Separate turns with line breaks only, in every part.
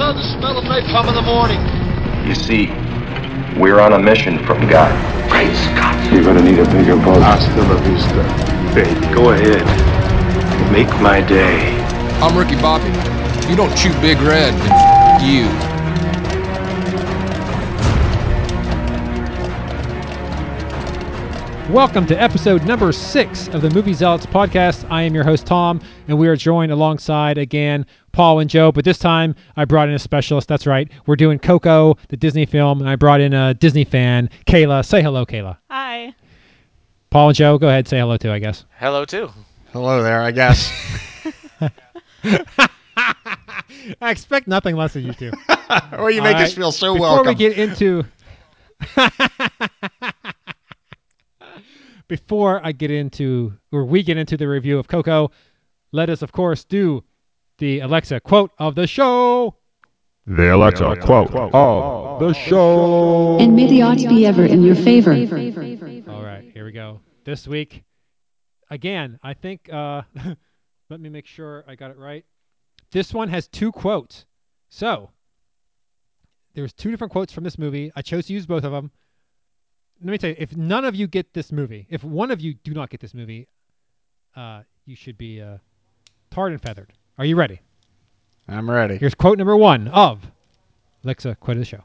love the smell of napalm in the morning.
You see, we're on a mission from God.
Great Scott.
You're gonna need a bigger boat.
Hasta la vista, baby. Go ahead. Make my day.
I'm Ricky Bobby. If you don't chew Big Red, then f- you.
Welcome to episode number six of the Movie Zealots podcast. I am your host, Tom, and we are joined alongside again Paul and Joe. But this time I brought in a specialist. That's right. We're doing Coco, the Disney film, and I brought in a Disney fan, Kayla. Say hello, Kayla.
Hi.
Paul and Joe, go ahead. Say hello too, I guess.
Hello too.
Hello there, I guess.
I expect nothing less of you two.
or you make
All
us
right,
feel so
Before
welcome.
Before we get into Before I get into or we get into the review of Coco, let us of course do the Alexa quote of the show.
The Alexa quote of the show.
And may the odds be ever in your favor.
All right, here we go. This week again, I think uh let me make sure I got it right. This one has two quotes. So, there's two different quotes from this movie. I chose to use both of them. Let me tell you, if none of you get this movie, if one of you do not get this movie, uh, you should be uh, tarred and feathered. Are you ready?
I'm ready.
Here's quote number one of Alexa, quote of the show.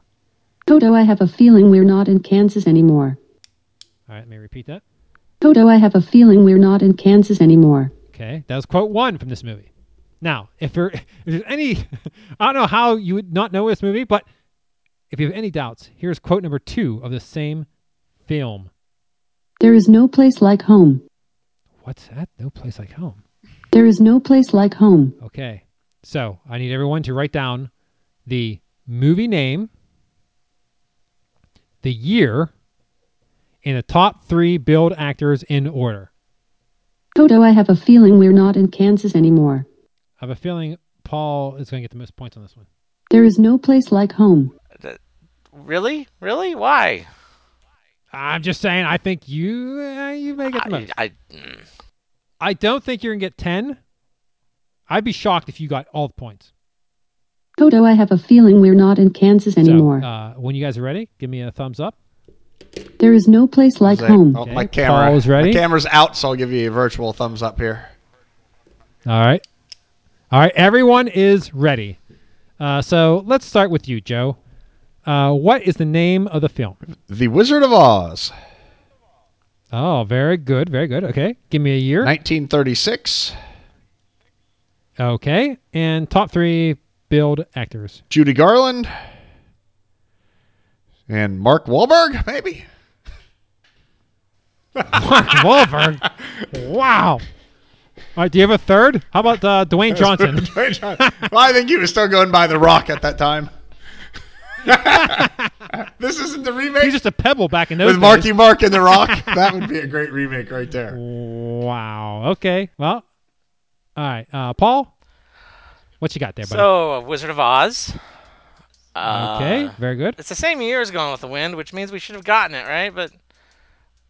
Toto, I have a feeling we're not in Kansas anymore.
All right, let me repeat that.
Toto, I have a feeling we're not in Kansas anymore.
Okay, that was quote one from this movie. Now, if, there, if there's any, I don't know how you would not know this movie, but if you have any doubts, here's quote number two of the same film.
There is no place like home.
What's that? No place like home.
There is no place like home.
Okay, so I need everyone to write down the movie name, the year, and the top three billed actors in order.
Toto, I have a feeling we're not in Kansas anymore.
I have a feeling Paul is going to get the most points on this one.
There is no place like home.
Really? Really? Why?
I'm just saying. I think you uh, you may get the
I,
most.
I, mm.
I don't think you're gonna get ten. I'd be shocked if you got all the points.
Toto, I have a feeling we're not in Kansas anymore.
So, uh, when you guys are ready, give me a thumbs up.
there is no place like
Say-
home.
oh,
Okay,
my camera.
Paul's ready.
My camera's out, so I'll give you a virtual thumbs up here.
All right, all right. Everyone is ready. Uh, so let's start with you, Joe. Uh, what is the name of the film?
The Wizard of Oz,
Oh, very good, very good. Okay, give me a year.
1936.
Okay, and top three billed actors.
Judy Garland and Mark Wahlberg, maybe.
Mark Wahlberg. Wow. All right, do you have a third? How about uh, Dwayne Johnson?
well, I think he was still going by The Rock at that time. this isn't the remake
He's just a pebble back in those
with
days.
Marky Mark and The Rock. that would be a great remake right there.
Wow. Okay. Well. All right. Uh, Paul, what you got there, buddy?
So, Wizard of Oz. Uh,
okay. Very good.
It's the same year as Gone with the Wind, which means we should have gotten it, right? But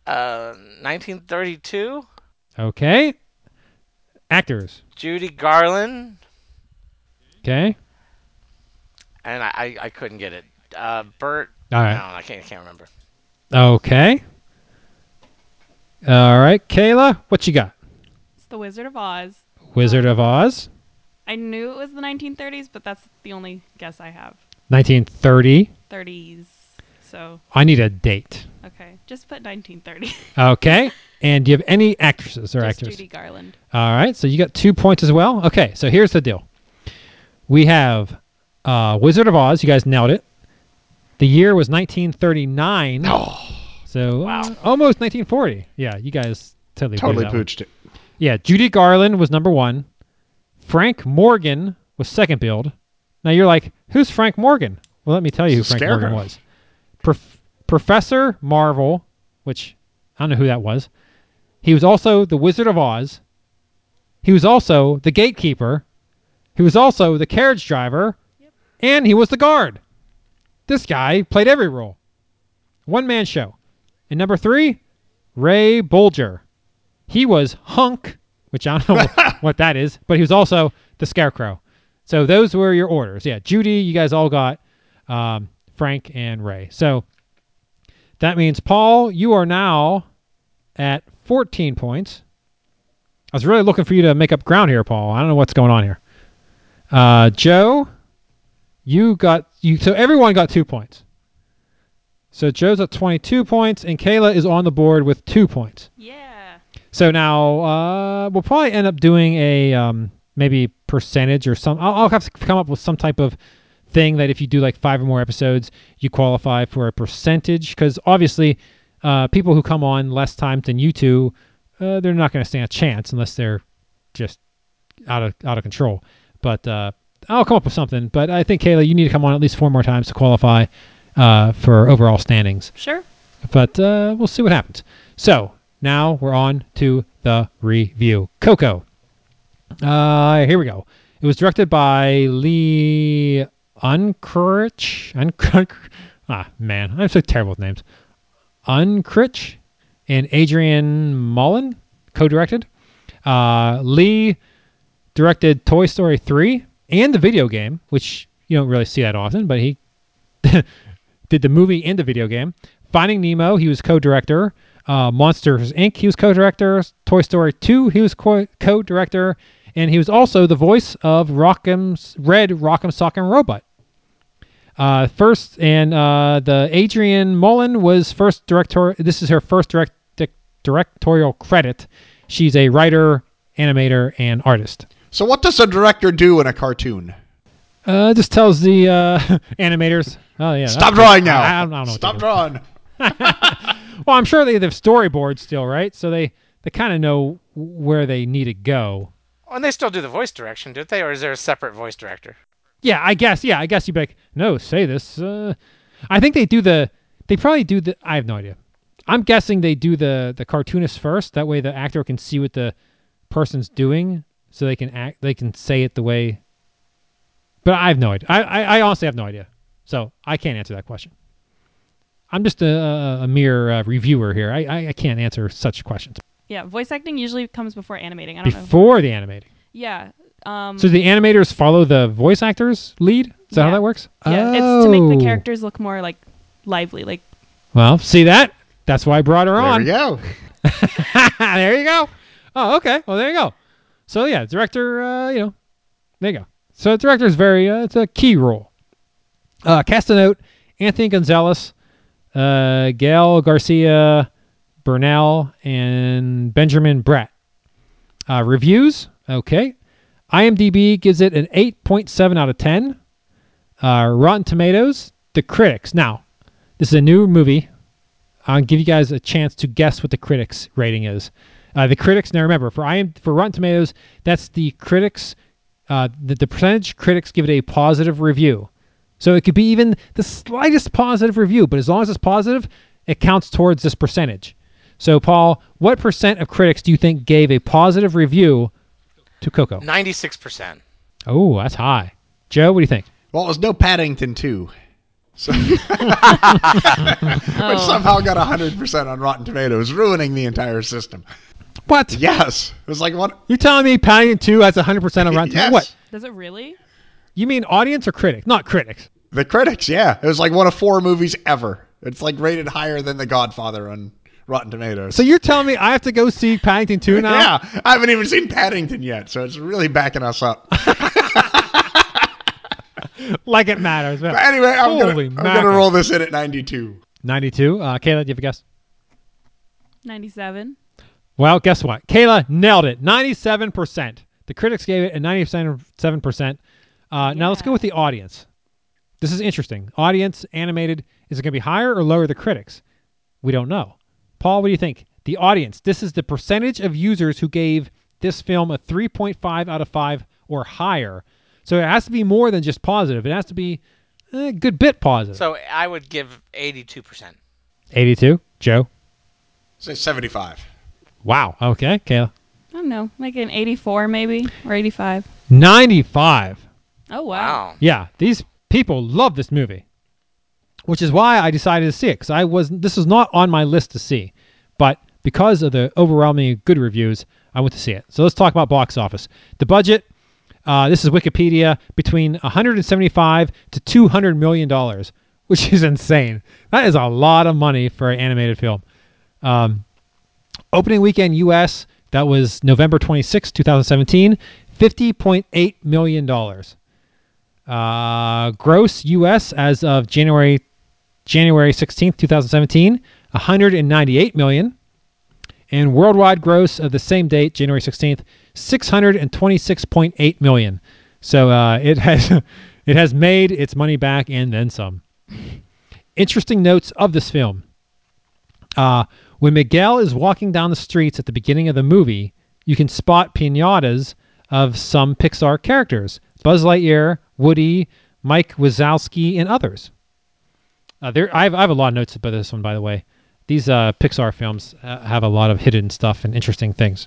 uh, 1932,
Okay. Actors.
Judy Garland,
Okay.
And I, I, I couldn't get it. Uh, Bert.
All right.
No, I can't, I can't remember.
Okay. All right, Kayla, what you got?
It's The Wizard of Oz.
Wizard of Oz,
I knew it was the 1930s, but that's the only guess I have.
1930.
30s. So,
I need a date.
okay. Just put 1930.
Okay. and do you have any actresses or
Just
actors?
Judy Garland.
All right, so you got two points as well. Okay, so here's the deal. We have uh, Wizard of Oz. You guys nailed it. The year was 1939.
Oh,
So uh, almost 1940. Yeah, you guys totally
totally
one.
pooched it.
Yeah, Judy Garland was number one. Frank Morgan was second billed. Now you're like, who's Frank Morgan? Well, let me tell you who Frank Morgan was. Prof- Professor Marvel, which I don't know who that was. He was also the Wizard of Oz. He was also the gatekeeper. He was also the carriage driver. And he was the guard. This guy played every role. One man show. And number three, Ray Bolger. He was Hunk, which I don't know what that is, but he was also the Scarecrow. So those were your orders. Yeah, Judy, you guys all got um, Frank and Ray. So that means Paul, you are now at 14 points. I was really looking for you to make up ground here, Paul. I don't know what's going on here. Uh, Joe, you got you. So everyone got two points. So Joe's at 22 points, and Kayla is on the board with two points.
Yeah.
So now uh, we'll probably end up doing a um, maybe percentage or some. I'll, I'll have to come up with some type of thing that if you do like five or more episodes, you qualify for a percentage. Because obviously, uh, people who come on less times than you two, uh, they're not going to stand a chance unless they're just out of out of control. But uh, I'll come up with something. But I think Kayla, you need to come on at least four more times to qualify uh, for overall standings
Sure.
but uh, we'll see what happens. So now we're on to the review. Coco. Uh, here we go. It was directed by Lee Unkrich. Unkrich. Ah, man, I'm so terrible with names. Unkrich and Adrian Mullen co-directed. Uh, Lee directed Toy Story 3 and the video game, which you don't really see that often, but he did the movie and the video game. Finding Nemo, he was co-director. Uh, Monsters Inc., he was co-director. Toy Story 2, he was co- co-director, and he was also the voice of Rock'em Red Rock'em Sock'em Robot. Uh, first, and uh, the Adrian Mullen was first director. This is her first direct di- directorial credit. She's a writer, animator, and artist.
So what does a director do in a cartoon?
Uh, just tells the uh, animators. Oh yeah.
Stop drawing now.
I, I don't know. what
Stop
to do.
drawing.
Well, I'm sure they have storyboards still, right? So they they kind of know where they need to go.
And they still do the voice direction, don't they? Or is there a separate voice director?
Yeah, I guess. Yeah, I guess you'd be like, no, say this. Uh, I think they do the. They probably do the. I have no idea. I'm guessing they do the the cartoonist first. That way, the actor can see what the person's doing, so they can act. They can say it the way. But I have no idea. I I, I honestly have no idea. So I can't answer that question. I'm just a, a, a mere uh, reviewer here. I, I I can't answer such questions
Yeah. Voice acting usually comes before animating. I don't know.
before the animating.
Yeah. Um,
So the animators follow the voice actors lead. Is that how that works?
yeah, it's to make
Oh.
the characters look more like lively. Like
Well, see that? That's why I brought her
There
on.
There we go.
there you go. Oh, okay. Well, there you go. So yeah, director. Uh, you know, there you go. So director is very. Uh, it's a key role. Uh, cast a note: Anthony Gonzalez, uh, Gael Garcia, Bernal, and Benjamin Bratt. Uh, reviews. Okay. IMDb gives it an 8.7 out of 10. Uh, Rotten Tomatoes. The critics. Now, this is a new movie. I'll give you guys a chance to guess what the critics rating is. Uh, the critics now remember for I am for Rotten Tomatoes, that's the critics. Uh, the, the percentage critics give it a positive review, so it could be even the slightest positive review, but as long as it's positive, it counts towards this percentage. So, Paul, what percent of critics do you think gave a positive review to Coco?
Ninety-six percent.
Oh, that's high. Joe, what do you think?
Well, it was no Paddington 2. So, which
oh,
somehow got 100% on Rotten Tomatoes, ruining the entire system.
What?
Yes. It was like, what?
You telling me Paddington 2 has 100% on Rotten
yes.
Tomatoes? What?
does it really?
You mean audience or critic? Not critics.
The critics, yeah. It was like one of four movies ever. It's like rated higher than The Godfather on Rotten Tomatoes.
So you're telling me I have to go see Paddington 2 now?
yeah, I haven't even seen Paddington yet, so it's really backing us up.
Like it matters.
But anyway, I'm gonna, I'm gonna roll this in at 92.
92. Uh, Kayla, do you have a guess?
Ninety-seven.
Well, guess what? Kayla nailed it. 97%. The critics gave it a 97%. Uh, Now let's go with the audience. This is interesting. Audience animated, is it going to be higher or lower the critics? We don't know. Paul, what do you think? The audience, this is the percentage of users who gave this film a 3.5 out of 5 or higher. So it has to be more than just positive. It has to be a good bit positive.
So I would give eighty-two percent.
82. Joe.
Say 75.
Wow. Okay. Kayla.
I don't know, like an eighty-four maybe or eighty-five.
95.
Oh wow.
Wow.
Yeah, these people love this movie, which is why I decided to see it. Because I was this was not on my list to see, but because of the overwhelming good reviews, I went to see it. So let's talk about box office. The budget, Uh, this is Wikipedia between 175 to 200 million dollars, which is insane. That is a lot of money for an animated film. Um, opening weekend U.S. That was November 26, 2017. 50.8 million dollars. Uh, gross U.S. as of January January 16th, 2017, 198 million. And worldwide gross of the same date, January 16th, 626.8 million. So uh, it has it has made its money back and then some. Interesting notes of this film. Uh, when Miguel is walking down the streets at the beginning of the movie, you can spot pinatas of some Pixar characters: Buzz Lightyear, Woody, Mike Wazowski, and others. Uh, there, I have, I have a lot of notes about this one, by the way. These uh, Pixar films uh, have a lot of hidden stuff and interesting things.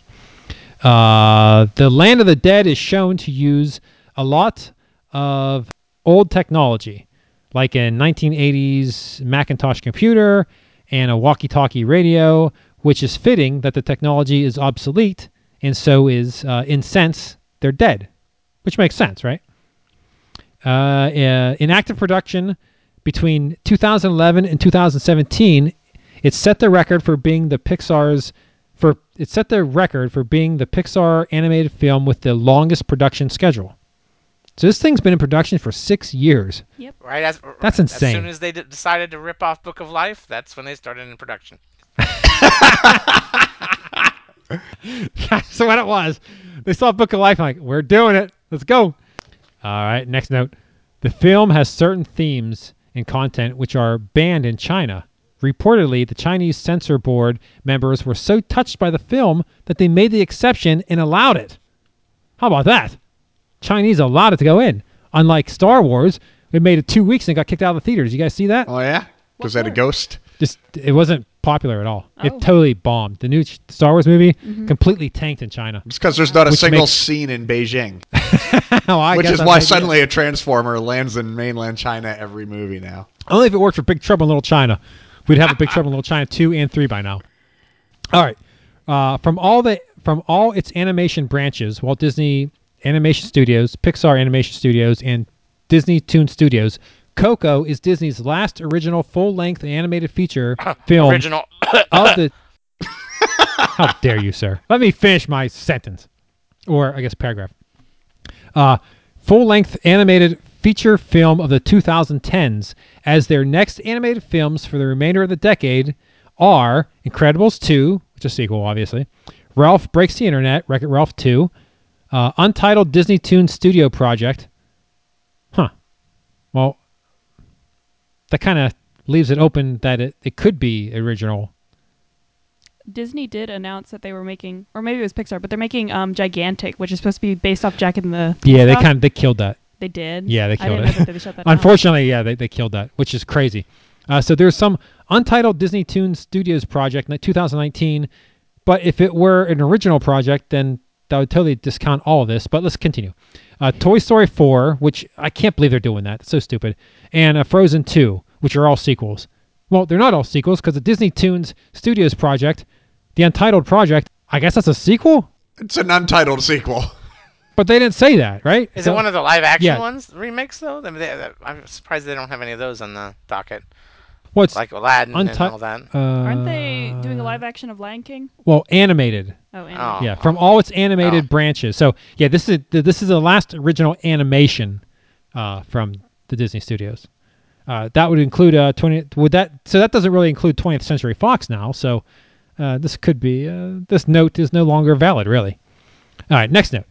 Uh, the Land of the Dead is shown to use a lot of old technology, like a 1980s Macintosh computer and a walkie-talkie radio, which is fitting that the technology is obsolete, and so is, uh, in sense, they're dead, which makes sense, right? Uh, uh, in active production between 2011 and 2017, it set the record for being the Pixar's for it set the record for being the Pixar animated film with the longest production schedule. So this thing's been in production for six years.
Yep.
Right as
That's insane.
As soon as they d- decided to rip off Book of Life, that's when they started in production.
That's what it was. They saw Book of Life, like, we're doing it. Let's go. All right, next note. The film has certain themes and content which are banned in China. Reportedly, the Chinese censor board members were so touched by the film that they made the exception and allowed it. How about that? Chinese allowed it to go in. Unlike Star Wars, it made it two weeks and got kicked out of the theaters. You guys see that?
Oh yeah, was that a ghost?
Just it wasn't popular at all. It
Oh.
totally bombed. The new Star Wars movie completely tanked in China.
Just because there's not a
Which
single
makes-
scene in Beijing,
Oh, I
which is why
might be it.
suddenly a transformer lands in mainland China every movie now.
Only if it worked for Big Trouble in Little China, we'd have a Big Trouble in Little China two and three by now. All right, uh, from all the from all its animation branches, Walt Disney Animation Studios, Pixar Animation Studios, and Disney Toon Studios, Coco is Disney's last original full-length animated feature film
Original.
of the. How dare you, sir? Let me finish my sentence, or I guess paragraph. Uh, full length animated feature film of the 2010s, as their next animated films for the remainder of the decade are Incredibles 2, which is a sequel, obviously, Ralph Breaks the Internet, Wreck It Ralph 2, uh, Untitled Disney Toon Studio Project. Huh. Well, that kind of leaves it open that it, it could be original.
Disney did announce that they were making, or maybe it was Pixar, but they're making um Gigantic, which is supposed to be based off Jack and the.
Yeah, they kind of they killed that.
They did.
Yeah, they killed it.
they shut that down.
Unfortunately, yeah, they, they killed that, which is crazy. Uh, so there's some untitled Disney Toon Studios project in 2019, but if it were an original project, then that would totally discount all of this. But let's continue. Uh, Toy Story 4, which I can't believe they're doing that. It's so stupid. And uh, Frozen 2, which are all sequels. Well, they're not all sequels because the Disney Toons Studios project, the untitled project, I guess that's a sequel,
It's an untitled sequel.
but they didn't say that, right?
Is
So-
it one of the live action
yeah.
ones, remakes though? I mean, they, I'm surprised they don't have any of those on the docket,
what's
like Aladdin and
Unti-
all that.
uh,
Aren't they doing a live action of Lion King?
Well, animated.
Oh, and
Oh.
Yeah, from all its animated
Oh.
branches. So yeah, this is this is the last original animation uh, from the Disney Studios. Uh, that would include uh, twenty. Would that? So that doesn't really include 20th Century Fox now. So uh, this could be. Uh, this note is no longer valid, really. All right, next note.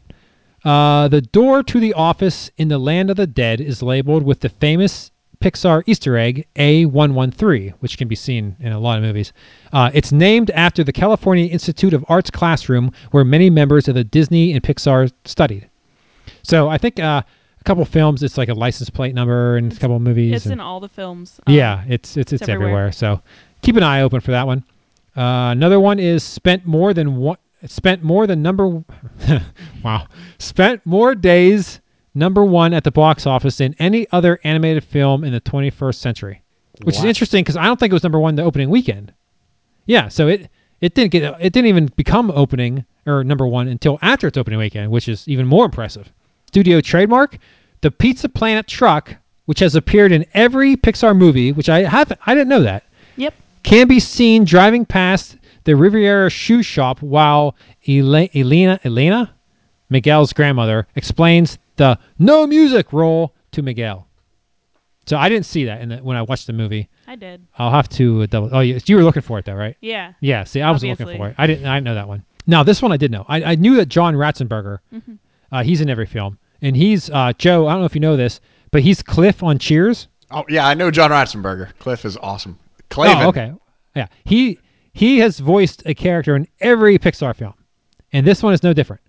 Uh, the door to the office in the land of the dead is labeled with the famous Pixar Easter egg A113, which can be seen in a lot of movies. Uh, it's named after the California Institute of Arts classroom where many members of the Disney and Pixar studied. So I think uh, a couple films, it's like a license plate number, and a couple movies.
It's
and-
in all the films. Um,
yeah, it's it's it's,
it's
everywhere.
everywhere.
So keep an eye open for that one. Uh, another one is spent more than one spent more than number wow spent more days number one at the box office than any other animated film in the 21st century, which is interesting because I don't think it was number one the opening weekend. Yeah, so it it didn't get it didn't even become opening or number one until after its opening weekend, which is even more impressive. studio trademark. The Pizza Planet truck, which has appeared in every Pixar movie, which I have I didn't know that,
Yep.
can be seen driving past the Rivera shoe shop while Elena Elena Miguel's grandmother explains the no music roll to Miguel. So I didn't see that in the, when I watched the movie.
I did.
I'll have to uh, double. Oh, you, you were looking for it though, right?
Yeah.
Yeah. See, I was looking for it. I didn't. I didn't know that one. Now this one I did know. I, I knew that John Ratzenberger.
Mm-hmm.
Uh, he's in every film, and he's uh, Joe. I don't know if you know this, but he's Cliff on Cheers.
Oh yeah, I know John Ratzenberger. Cliff is awesome. Clavin.
Oh, okay. Yeah. He he has voiced a character in every Pixar film. And this one is no different.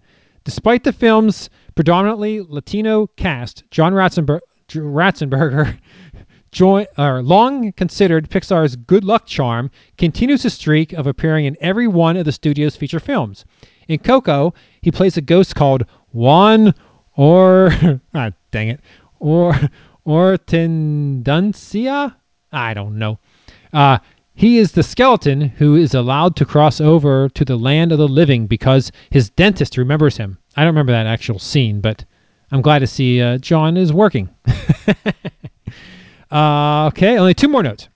Despite the film's predominantly Latino cast, John Ratzenber- Ratzenberger join, or long considered Pixar's good luck charm continues his streak of appearing in every one of the studio's feature films. In Coco, he plays a ghost called Juan or ah, dang it. Or Hortendancia? I don't know. Uh, he is the skeleton who is allowed to cross over to the land of the living because his dentist remembers him. I don't remember that actual scene, but I'm glad to see uh, John is working. uh, okay, only two more notes.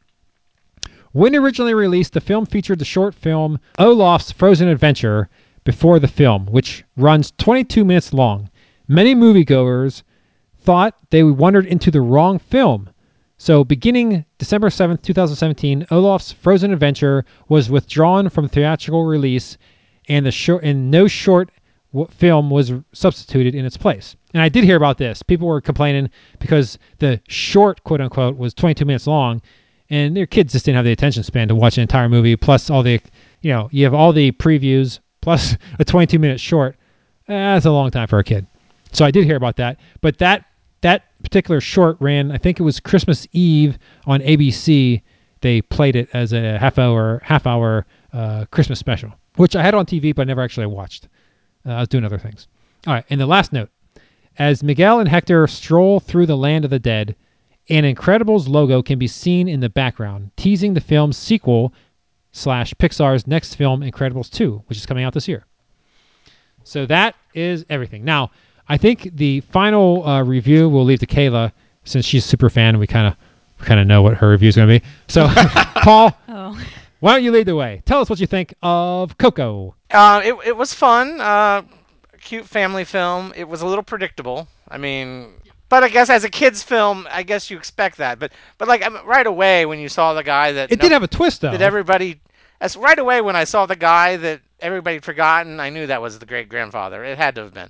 When originally released, the film featured the short film Olaf's Frozen Adventure before the film, which runs 22 minutes long. Many moviegoers thought they wandered into the wrong film. So, beginning December 7th, 2017, Olaf's Frozen Adventure was withdrawn from theatrical release, and the short and no short w- film was substituted in its place. And I did hear about this. People were complaining because the short, quote unquote, was 22 minutes long, and their kids just didn't have the attention span to watch an entire movie. Plus, all the, you know, you have all the previews plus a 22 minute short. Eh, That's a long time for a kid. So I did hear about that. But that that particular short ran, I think it was Christmas Eve on ABC. They played it as a half hour half hour uh, Christmas special, which I had on TV but I never actually watched. Uh, I was doing other things. All right, and the last note: as Miguel and Hector stroll through the land of the dead, an Incredibles logo can be seen in the background, teasing the film's sequel slash Pixar's next film, Incredibles 2, which is coming out this year. So that is everything. Now, I think the final uh, review we'll leave to Kayla since she's a super fan and we kind of kind of know what her review is going to be. So, Paul,
Oh.
why don't you lead the way? Tell us what you think of Coco.
Uh, it it was fun. Uh, cute family film. It was a little predictable. I mean, but I guess as a kids film, I guess you expect that. But but like I mean, right away when you saw the guy that
It did have a twist though.
that everybody as right away when I saw the guy that everybody had forgotten, I knew that was the great grandfather. It had to have been.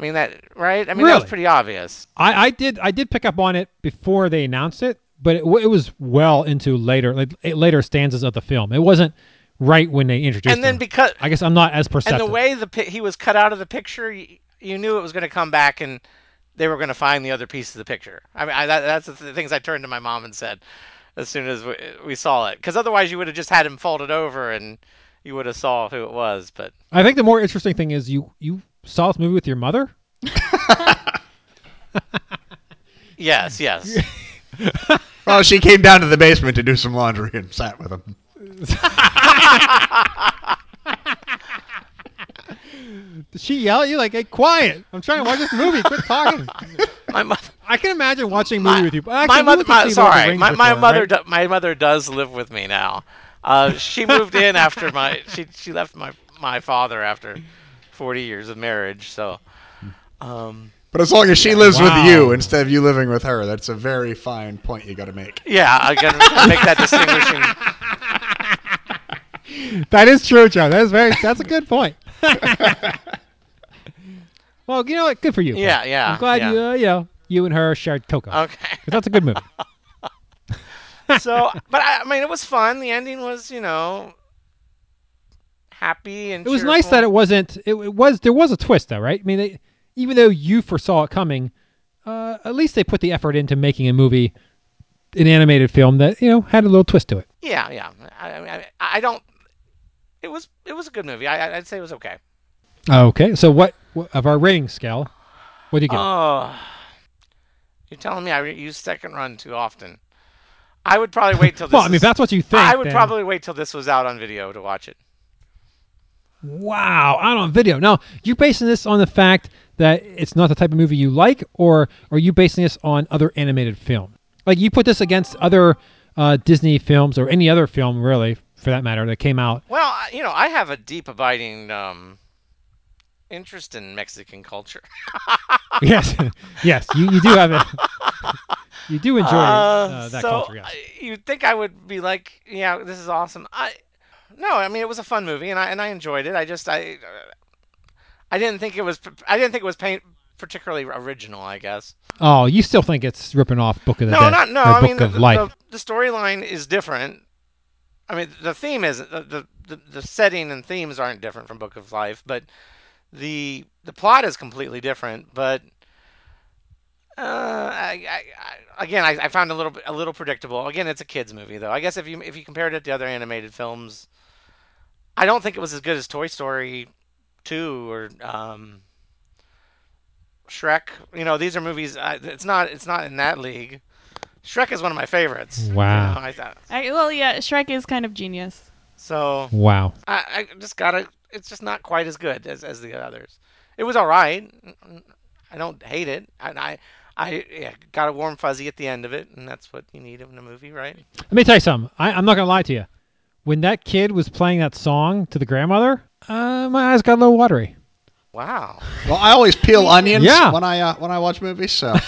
I mean that right? I mean that was pretty obvious.
I, I did I did pick up on it before they announced it, but it, it was well into later like eh, later stanzas of the film. It wasn't right when they introduced.
And then
him.
because
I guess I'm not as perceptive.
and the way the he was cut out of the picture, you, you knew it was going to come back and they were going to find the other piece of the picture. I mean, I, that, that's the th- things I turned to my mom and said as soon as we, we saw it, because otherwise you would have just had him folded over and you would have saw who it was. But
I think the more interesting thing is you you saw this movie with your mother.
yes, yes,
Well, she came down to the basement to do some laundry and sat with him.
Did she yell at you like, "Hey, quiet! I'm trying to watch this movie. Quit talking."
my mo-
I can imagine watching a movie
my,
with you. Actually,
my mother, my,
see Lord of the
sorry, my, my
before,
mother,
right?
do, my mother does live with me now. Uh, she moved in after my she she left my my father after 40 years of marriage. So, um,
But as long as she lives
Wow.
with you instead of you living with her, that's a very fine point you got to make.
yeah, I gotta make that distinguishing.
That is true, Joe. That is very. That's a good point. well, you know what? Good for you.
Yeah,
Paul.
yeah,
I'm glad
yeah.
you, uh, you know, you and her shared Coco.
Okay,
that's a good movie.
so, but I, I mean, it was fun. The ending was, you know, happy and.
It was nice that it wasn't. It, it was. There was a twist, though, right? I mean, they, even though you foresaw it coming, uh, at least they put the effort into making a movie, an animated film that you know had a little twist to it.
Yeah, yeah. I, I, I- don't. It was it was a good movie. I, I'd say it was okay.
Okay, so what, what of our rating scale? What do you give?
Oh, you're telling me I use second run too often. I would probably wait till this.
well, I mean,
is-
that's what you think.
I would
then-
probably wait till this was out on video to watch it.
Wow, out on video. Now you're basing this on the fact that it's not the type of movie you like, or are you basing this on other animated film? Like you put this against other uh, Disney films or any other film, really, for that matter, that came out.
Well, you know, I have a deep abiding um, interest in Mexican culture.
yes, yes, you, you do have it. you do enjoy uh, that
so
culture. Yes.
You'd think I would be like, yeah, this is awesome. I no, I mean it was a fun movie and I and I enjoyed it. I just I I didn't think it was I didn't think it was paint particularly original. I guess.
Oh, you still think it's ripping off Book of the
No,
Dead?
not no. I mean the,
of Life.
the, the storyline is different. I mean the theme is the, the the setting and themes aren't different from Book of Life, but the the plot is completely different. But uh, I, I, I, again, I, I found it a little a little predictable. Again, it's a kids movie though. I guess if you if you compared it to other animated films, I don't think it was as good as Toy Story two or um, Shrek. You know, these are movies. I, it's not it's not in that league. Shrek is one of my favorites. you
Wow.
know, I thought-
I, well, yeah, Shrek is kind of genius.
so
wow.
I, I just gotta. It's just not quite as good as, as the others. It was all right. I don't hate it. And I, I yeah, got a warm fuzzy at the end of it, and that's what you need in a movie, right?
Let me tell you something. I, I'm not gonna lie to you. When that kid was playing that song to the grandmother, uh, my eyes got a little watery.
Wow.
Well, I always peel onions
Yeah.
when I uh, when I watch movies. So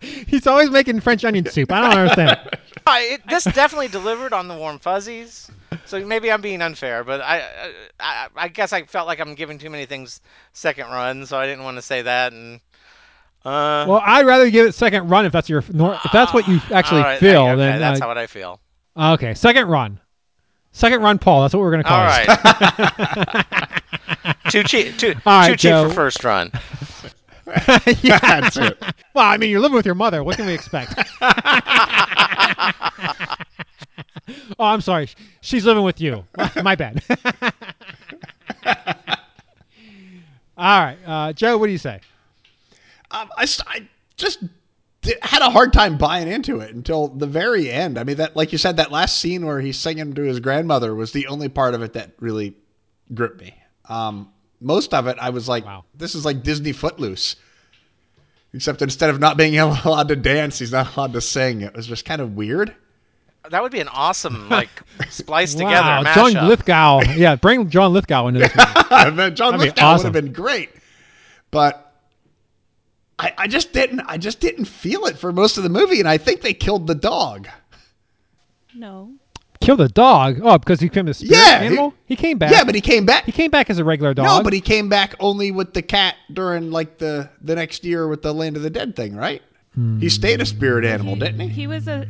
He's always making French onion soup. I don't understand.
I, it, this definitely delivered on the warm fuzzies. So maybe I'm being unfair, but I, I, I guess I felt like I'm giving too many things second run, so I didn't want to say that. And uh,
Well, I'd rather give it second run if that's your nor- if that's what you actually
all right,
feel.
okay,
then
that's
uh,
how I feel.
okay, second run, second run, Paul. That's what we're gonna call
All
it.
right. too cheap. Too,
All
too cheap
Joe.
for first run.
yeah,
that's it.
Well, I mean, you're living with your mother. What can we expect? oh, I'm sorry. She's living with you. My bad. All right, uh, Joe. What do you say?
Um, I, s- I just had a hard time buying into it until the very end. I mean, that like you said, that last scene where he's singing to his grandmother was the only part of it that really gripped me. Um, most of it, I was like,
Wow.
"This is like Disney Footloose." Except instead of not being allowed to dance, he's not allowed to sing. It was just kind of weird.
That would be an awesome like spliced
wow,
together
John. Lithgow. Yeah, bring John Lithgow into this. Movie.
I bet John
That'd
Lithgow
awesome.
would have been great, but I, I just didn't. I just didn't feel it for most of the movie, and I think they killed the dog.
No.
Kill the dog. Oh, because he became a spirit
Yeah, he-
animal. He, came back.
Yeah, but he came back.
he came back as a regular dog.
No, but he came back only with the cat during like the the next year with the Land of the Dead thing, right? He stayed a spirit animal, didn't he?
He was a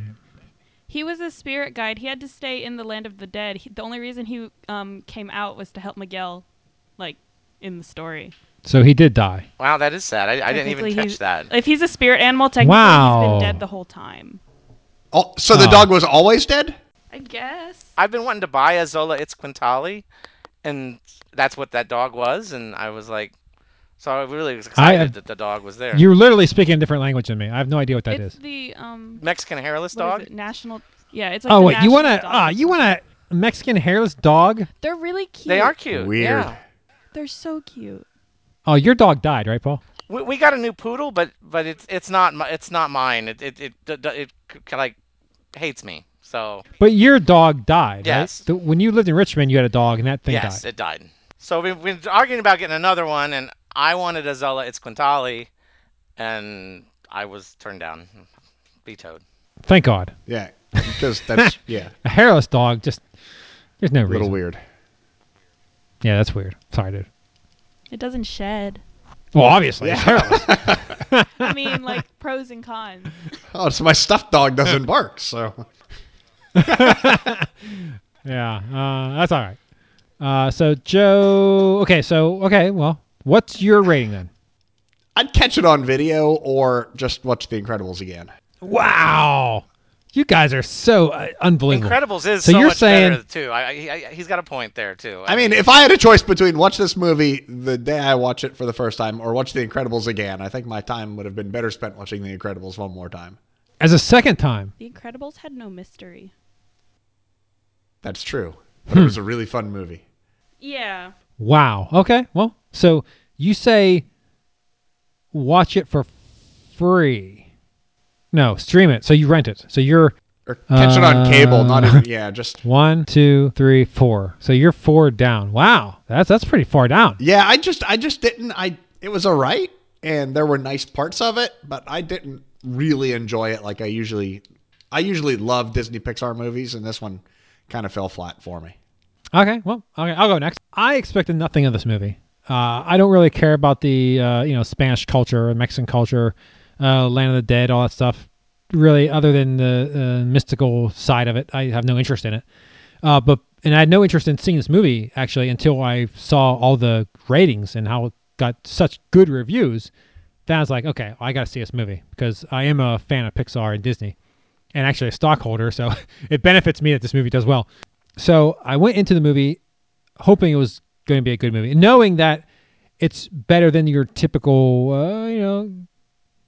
he was a spirit guide. He had to stay in the land of the dead. He, the only reason he um, came out was to help Miguel, like in the story.
So he did die.
Wow, that is sad. I, I didn't even
Technically,
catch that.
If he's a spirit animal, technically
Wow.
he's been dead the whole time.
Oh, so the
Oh.
dog was always dead.
I guess.
I've been wanting to buy a Xoloitzcuintli, and that's what that dog was. And I was like, so I really was excited
have-
that the dog was there.
You're literally speaking a different language than me. I have no idea what that
it's
is.
the um
Mexican hairless
what is
dog.
it? National. Yeah, it's like
oh
the
wait, you want
national
to?
dog
Ah, you want a Mexican hairless dog?
They're really cute.
They are cute.
Weird.
Yeah.
They're so cute.
Oh, your dog died, right, Paul?
We, we got a new poodle, but but it's it's not it's not mine. It it it it, it, it like hates me. So
But your dog died,
Yes.
right? The- when you lived in Richmond, you had a dog, and that thing
yes,
died.
it died. So we've been arguing about getting another one, and I wanted a Xoloitzcuintli, and I was turned down, vetoed.
Thank God.
Yeah, because that's yeah,
A hairless dog, just there's no
a little
reason.
weird.
Yeah, that's weird. Sorry, dude.
It doesn't shed.
Well, obviously, it's hairless.
I mean, like pros and cons.
Oh, so my stuffed dog doesn't bark. So
Yeah, uh, that's all right. Uh, so Joe, okay, so okay, well, what's your rating then?
I'd catch it on video or just watch The Incredibles again.
Wow, you guys are so uh, unbelievable.
Incredibles is
So
so,
you're
much
saying-
better too. I, I, I, he's got a point there too.
I mean, if I had a choice between watch this movie the day I watch it for the first time or watch The Incredibles again, I think my time would have been better spent watching The Incredibles one more time.
As a second time,
The Incredibles had no mystery.
That's true. But it was a really fun movie.
Yeah.
Wow. Okay. Well, so you say watch it for free. No, stream it. So you rent it. So you're
Or catch it on cable, not
Uh,
even yeah, just
one, two, three, four. So you're four down. Wow. That's that's pretty far down.
Yeah, I just I just didn't I it was all right and there were nice parts of it, but I didn't really enjoy it like I usually I usually love Disney Pixar movies and this one kind of fell flat for me.
Okay, well, okay, I'll go next. I expected nothing of this movie. Uh, I don't really care about the uh, you know Spanish culture, or Mexican culture, uh, Land of the Dead, all that stuff. Really, other than the uh, mystical side of it, I have no interest in it. Uh, but and I had no interest in seeing this movie actually until I saw all the ratings and how it got such good reviews. Then I was like, okay, I got to see this movie because I am a fan of Pixar and Disney, and actually a stockholder, so it benefits me that this movie does well. So I went into the movie hoping it was going to be a good movie, knowing that it's better than your typical, uh, you know,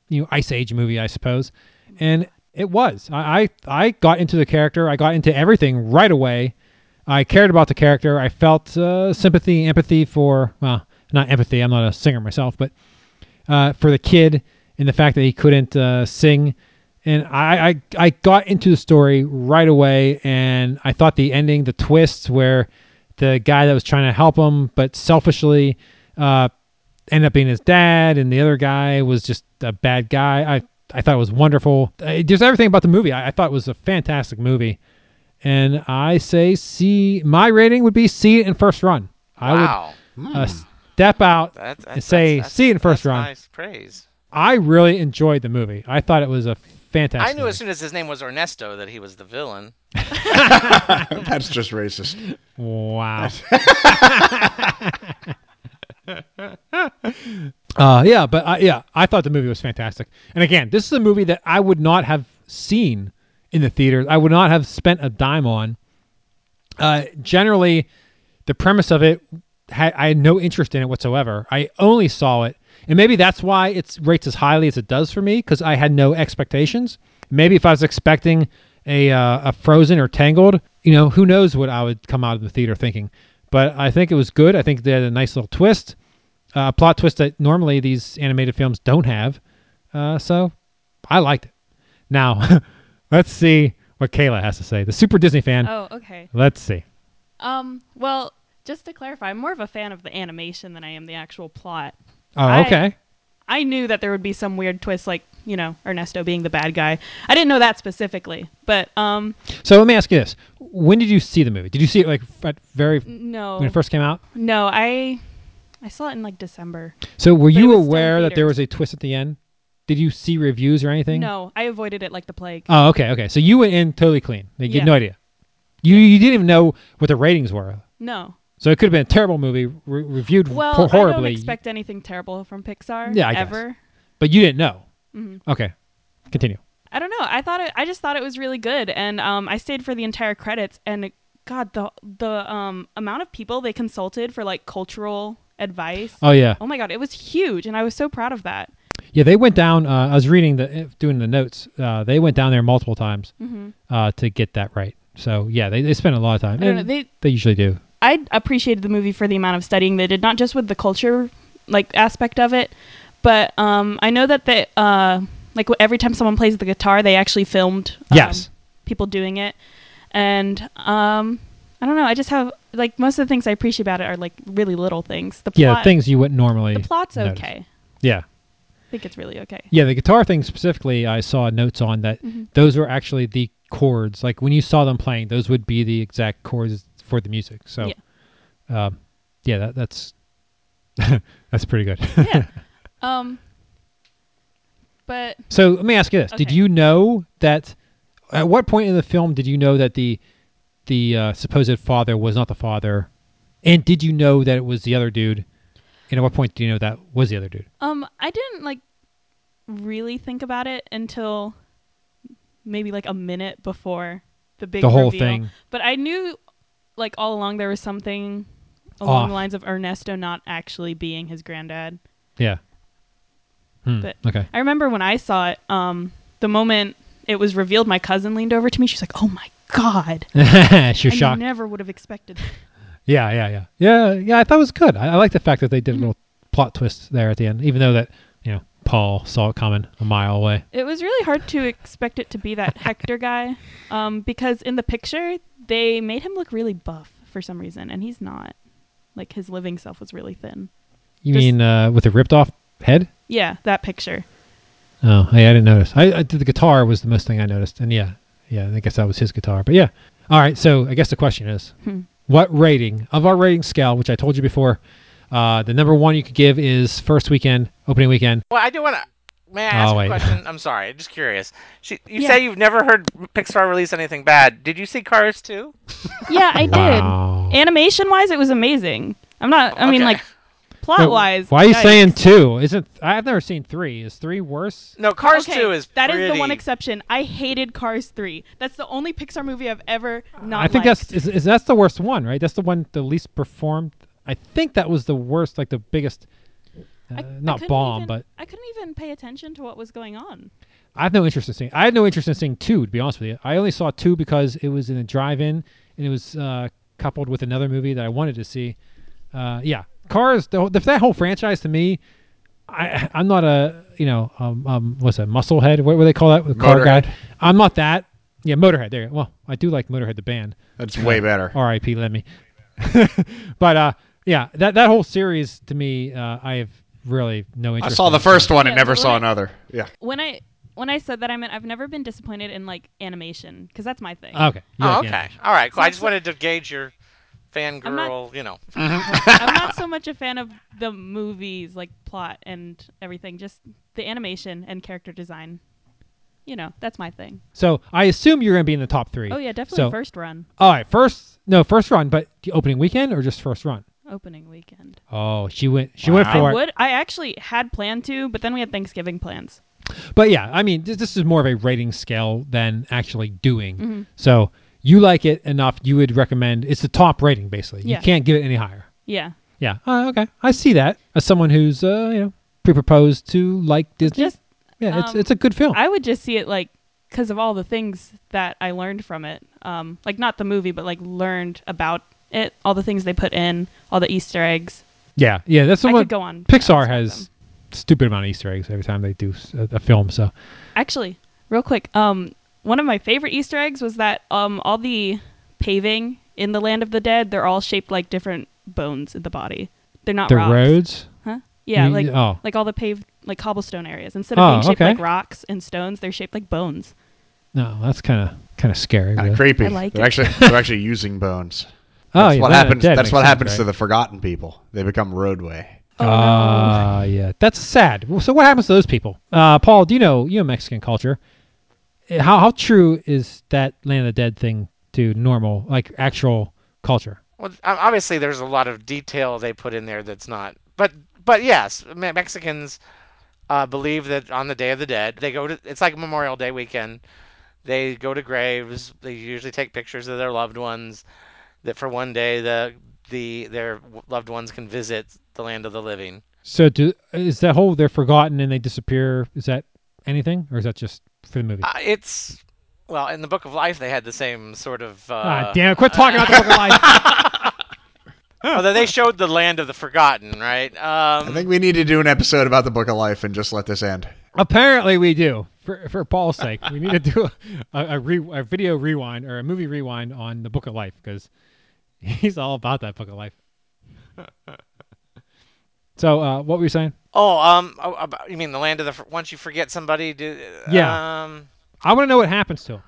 you know, Ice Age movie, I suppose. And it was. I, I I got into the character. I got into everything right away. I cared about the character. I felt uh, sympathy, empathy for well, not empathy. I'm not a singer myself, but uh, for the kid and the fact that he couldn't uh, sing. And I, I I got into the story right away, and I thought the ending, the twist where the guy that was trying to help him, but selfishly, uh, ended up being his dad, and the other guy was just a bad guy. I I thought it was wonderful. Uh, there's everything about the movie. I, I thought it was a fantastic movie, and I say see my rating would be see it in first run. I
wow.
would uh, step out
That- that-
and say
that's-
see it in first
that's
run.
Nice praise.
I really enjoyed the movie. I thought it was a fantastic.
I knew
movie.
as soon as his name was Ernesto that he was the villain.
That's just racist.
Wow. uh, yeah, but uh, yeah, I thought the movie was fantastic. And again, this is a movie that I would not have seen in the theater. I would not have spent a dime on. Uh, generally, the premise of it, I had no interest in it whatsoever. I only saw it, and maybe that's why it rates as highly as it does for me because I had no expectations. Maybe if I was expecting a uh, a Frozen or Tangled, you know, who knows what I would come out of the theater thinking. But I think it was good. I think they had a nice little twist, uh, a plot twist that normally these animated films don't have. Uh, so I liked it. Now, let's see what Kayla has to say. The Super Disney fan.
Oh, okay.
Let's see.
Um, well, just to clarify, I'm more of a fan of the animation than I am the actual plot.
Oh,
I-
okay.
I knew that there would be some weird twist, like you know Ernesto being the bad guy. I didn't know that specifically, but um,
So let me ask you this: When did you see the movie? Did you see it like at very
no,
when it first came out?
no, I I saw it in like December.
So were you
was still in
aware that there was a twist at the end? Did you see reviews or anything?
No, I avoided it like the plague.
Oh, okay, okay. So you went in totally clean. Like, You had no idea. You you didn't even know what the ratings were.
no,
So it could have been a terrible movie, re- reviewed
well,
po-
I don't
horribly,
expect anything terrible from Pixar.
Yeah, I guess.
ever.
but you didn't know.
Mhm.
Okay, continue.
I don't know. I thought it. I just thought it was really good, and um, I stayed for the entire credits. And God, the the um amount of people they consulted for like cultural advice.
Oh yeah,
Oh my God, it was huge, and I was so proud of that.
yeah. They went down. Uh, I was reading the eh, doing the notes. Uh, they went down there multiple times
hmm
uh, to get that right. So yeah, they, they spent a lot of time.
I don't know. They
they usually do.
I appreciated the movie for the amount of studying they did, not just with the culture like aspect of it, but um, I know that they uh, like every time someone plays the guitar, they actually filmed um,
Yes.
people doing it, and um, I don't know. I just have like most of the things I appreciate about it are like really little things. The plot,
Yeah, things you wouldn't normally.
the plot's
notice.
okay.
Yeah.
I think it's really okay.
Yeah, the guitar thing specifically, I saw notes on that.
Mhm.
Those were actually the chords. Like when you saw them playing, those would be the exact chords for the music. So, yeah, um, yeah, that, that's that's pretty good.
Yeah. um, but
so let me ask you this: Did you know that? At what point in the film did you know that the the uh, supposed father was not the father? And did you know that it was the other dude? And at what point do you know that was the other dude?
Um, I didn't like really think about it until maybe like a minute before the big
the whole
reveal.
thing.
But I knew like all along there was something along
Off.
the lines of Ernesto not actually being his granddad.
Yeah. Hmm,
But-
okay.
I remember when I saw it, um, the moment it was revealed, my cousin leaned over to me. She's like, "Oh my god!"
You're
I
shocked.
never would have expected. that.
Yeah, yeah, yeah, yeah, yeah. I thought it was good. I, I like the fact that they did a little plot twist there at the end, even though that you know Paul saw it coming a mile away.
It was really hard to expect it to be that Hector guy, um, because in the picture they made him look really buff for some reason, and he's not. Like his living self was really thin.
You
Just-
mean uh, with a ripped off head?
Yeah, that picture.
Oh, hey, I didn't notice. I, I the guitar was the most thing I noticed, and yeah, yeah, I guess that was his guitar. But yeah, all right. So I guess the question is,
Hmm.
what rating of our rating scale, which I told you before, uh, the number one you could give is first weekend, opening weekend.
Well, I do want to. May I ask
Oh,
a question? I'm sorry, just curious. She, you
Yeah.
say you've never heard Pixar release anything bad. Did you see Cars 2?
Yeah, I
Wow.
did. Animation wise, it was amazing. I'm not. I mean, like plot wise.
Why are you saying two? Isn't I've never seen three? Is three worse?
No, Cars
okay,
2 is
that is the one
pretty-
exception. I hated Cars 3. That's the only Pixar movie I've ever not
I think
liked.
that's is, is that's the worst one, right? That's the one the least performed. I think that was the worst, like the biggest. Uh,
I- I
not
couldn't
bomb,
even-
but
I couldn't even pay attention to what was going on.
I have no interest in seeing. I had no interest in seeing two. To be honest with you, I only saw two because it was in a drive-in and it was uh, coupled with another movie that I wanted to see. Uh, yeah, Cars. The, the, that whole franchise to me, I I'm not a you know um, um what's that musclehead? What what do they call that? The car
Motorhead.
guy. I'm not that. Yeah, Motorhead. There. Well, I do like Motorhead the band.
That's way better.
R.I.P. Lemmy. but uh, yeah, that that whole series to me, uh, I have really no interest.
I saw
in
the first one and never saw
I-
another. Yeah.
When I when I said that, I meant I've never been disappointed in like animation because that's my thing.
Okay. you
Oh,
like
okay.
animation.
All right, cool. I just
it's-
wanted to gauge your
I'm not-
fangirl, you know.
I'm not so much a fan of the movies, like plot and everything. Just the animation and character design. You know, that's my thing.
So I assume you're going to be in the top three.
Oh yeah, definitely
So-
first run,
All right, first no first run, but the opening weekend or just first run?
opening weekend.
Oh, she went. She went
I
for it.
would. I actually had planned to, but then we had Thanksgiving plans.
But yeah, I mean, this, this is more of a rating scale than actually doing.
Mm-hmm.
So you like it enough, you would recommend. It's the top rating, basically.
Yeah.
You can't give it any higher.
Yeah,
Yeah. Oh, okay. I see that as someone who's uh, you know pre-proposed to like Disney.
just
yeah, it's
um,
it's a good film.
I would just see it like because of all the things that I learned from it. Um, like not the movie, but like learned about it, all the things they put in, all the Easter eggs.
yeah, yeah. That's the
I
one.
could go on.
Pixar has stupid amount of Easter eggs every time they do a film. So
actually real quick. Um, one of my favorite Easter eggs was that um all the paving in the Land of the Dead, they're all shaped like different bones in the body. They're not
the
rocks.
roads.
Huh? Yeah,
You-
like
oh.
like all the paved like cobblestone areas. Instead of
Oh,
being shaped
okay.
like rocks and stones, they're shaped like bones.
No, that's kind of kind of scary.
Kind
really.
of creepy.
I like
they're
it.
actually they're actually using bones.
Oh,
That's
yeah,
what
Land
happens. That's
makes
what
sense,
happens to the forgotten people. They become roadway.
Oh, no.
Ah, yeah, that's sad. So what happens to those people? Uh, Paul, do you know you know Mexican culture? Uh, How how true is that Land of the Dead thing to normal like actual culture?
Well, obviously there's a lot of detail they put in there that's not. But but yes, Mexicans uh, believe that on the Day of the Dead, they go to it's like Memorial Day weekend. They go to graves. They usually take pictures of their loved ones. That for one day the the their loved ones can visit the land of the living.
So do is that whole they're forgotten and they disappear? Is that anything, or is that just for the movie?
Uh, it's well in the Book of Life they had the same sort of. Uh,
ah, damn! it, Quit talking about the book of life.
although they showed the land of the forgotten, right? Um,
I think we need to do an episode about the Book of Life and just let this end.
Apparently, we do. For for Paul's sake, we need to do a a, re, a video rewind or a movie rewind on the Book of Life because he's all about that Book of Life. so, uh, what were you saying?
Oh, um, oh, about, you mean the land of the? Once you forget somebody, do
Yeah.
Um,
I want to know what happens to him.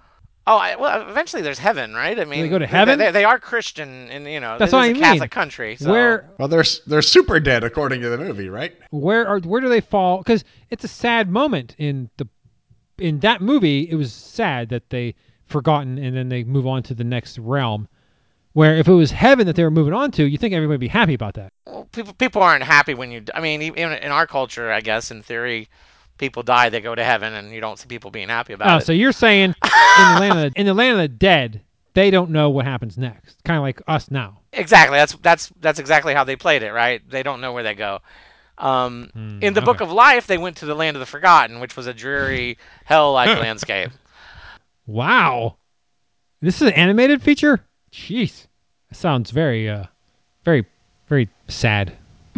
oh, I, well, eventually there's heaven, right? I mean, they
go to heaven?
They, they are Christian, and you know,
That's
this
what
is
I
a
mean.
Catholic country. So.
Where
Well, they're they're super dead according to the movie, right?
where are where do they fall? Because it's a sad moment in the in that movie. It was sad that they forgotten and then they move on to the next realm. Where if it was heaven that they were moving on to, you think everybody would be happy about that.
Well, people people aren't happy when you. I mean, even in our culture, I guess in theory, people die, they go to heaven, and you don't see people being happy about
Oh,
it.
so you're saying in the land of the, in the land of the dead, they don't know what happens next, kind of like us now.
Exactly. That's that's that's exactly how they played it, right? They don't know where they go. Um, in the Book
Hmm,
of Life, they went to the land of the forgotten, which was a dreary hell-like landscape.
Wow, this is an animated feature. Jeez, that sounds very uh very, very sad.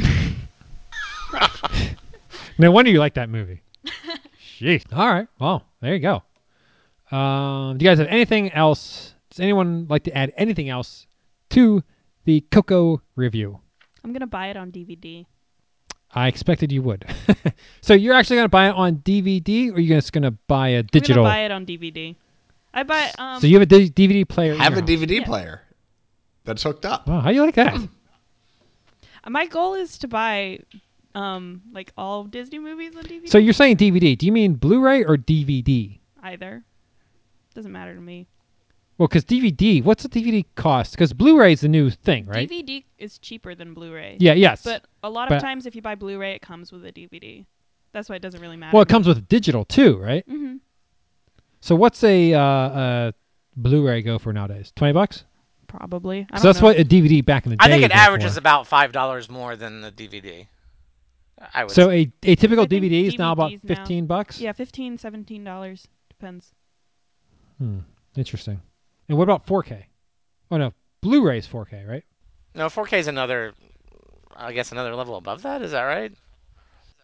no wonder you like that movie. Jeez. All right. Well, there you go. Um, do you guys have anything else? Does anyone like to add anything else to the Coco review?
I'm gonna buy it on DVD.
I expected you would. so you're actually going to buy it on DVD, or you're just going to buy a digital?
I'm gonna buy it on DVD. I buy um.
so you have a D- DVD player. in
Have a
your.
DVD
Yeah.
player that's hooked up.
Wow, how do you like that?
My goal is to buy um like all Disney movies on DVD.
so you're saying DVD? Do you mean Blu-ray or DVD?
either doesn't matter to me.
Well, because DVD, what's the DVD cost? Because Blu-ray is the new thing, right?
DVD is cheaper than Blu-ray.
Yeah. Yes.
But a lot
But-
of times, if you buy Blu-ray, it comes with a DVD. That's why it doesn't really matter.
well, it comes with digital too, right?
hmm
So what's a uh, uh, Blu-ray go for nowadays? Twenty bucks.
Probably. I
So
don't
that's
know.
what a DVD back in the day.
I think it
go
averages
for.
about five dollars more than the DVD. I would.
So
say.
a, a typical DVD is now about
DVDs now-
fifteen bucks.
Yeah, 15 17 dollars depends.
Hmm. Interesting. And what about 4K? Oh no, Blu-ray is 4K, right?
no, 4K is another. I guess another level above that. Is that right?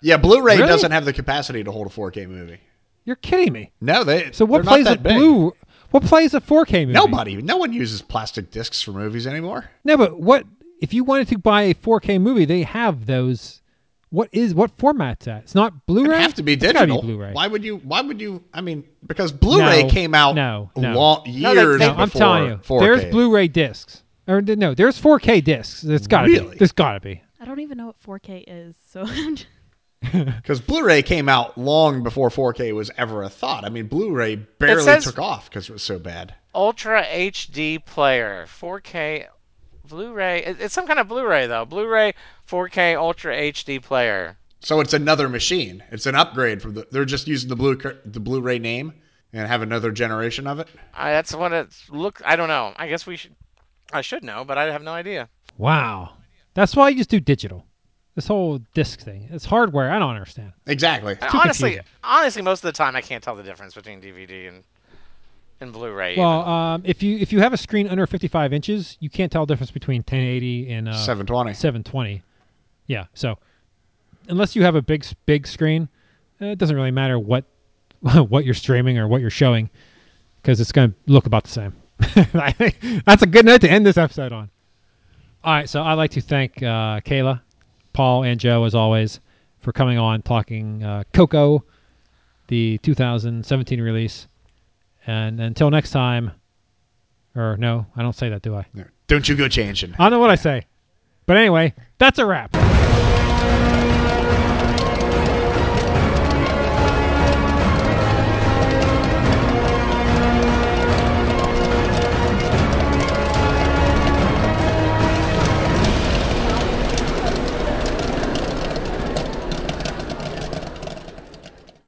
Yeah, Blu-ray
Really?
doesn't have the capacity to hold a 4K movie.
You're kidding me.
No, they.
So what plays
not
a
big.
blue? What plays a 4K movie?
Nobody. No one uses plastic discs for movies anymore.
No, but what if you wanted to buy a 4K movie? They have those. What is what format's that? It's not Blu-ray.
It'd have to be
It's gotta
digital.
Blu-ray.
Why would you? Why would you? I mean, because Blu-ray
No,
came out
no, no.
long, years
they- they-
No, I'm telling you,
4K.
there's Blu-ray discs. Or no, there's 4K discs. It's gotta
really?
be. There's gotta be.
I don't even know what 4K is, so
Because Blu-ray came out long before 4K was ever a thought. I mean, Blu-ray barely took off because it was so bad.
Ultra HD player, 4K, Blu-ray. It's some kind of Blu-ray though. Blu-ray, 4K Ultra HD player.
So it's another machine. It's an upgrade from the. They're just using the blue the Blu-ray name and have another generation of it.
I, that's what it look. I don't know. I guess we should. I should know, but I have no idea.
Wow, that's why you just do digital. This whole disc thing. It's hardware. I don't understand.
Exactly.
honestly,
confusing.
honestly, most of the time I can't tell the difference between DVD and and Blu-ray.
Well, um, if you if you have a screen under 55 inches, you can't tell the difference between 1080 and uh,
720.
720. Yeah. So unless you have a big big screen, uh, it doesn't really matter what what you're streaming or what you're showing because it's going to look about the same. I think that's a good note to end this episode on. All right. So I'd like to thank uh, Kayla, Paul, and Joe as always for coming on talking uh, Coco, the 2017 release. And until next time, or no, I don't say that, do I?
Don't you go changing.
I don't know what I say. But anyway, that's a wrap.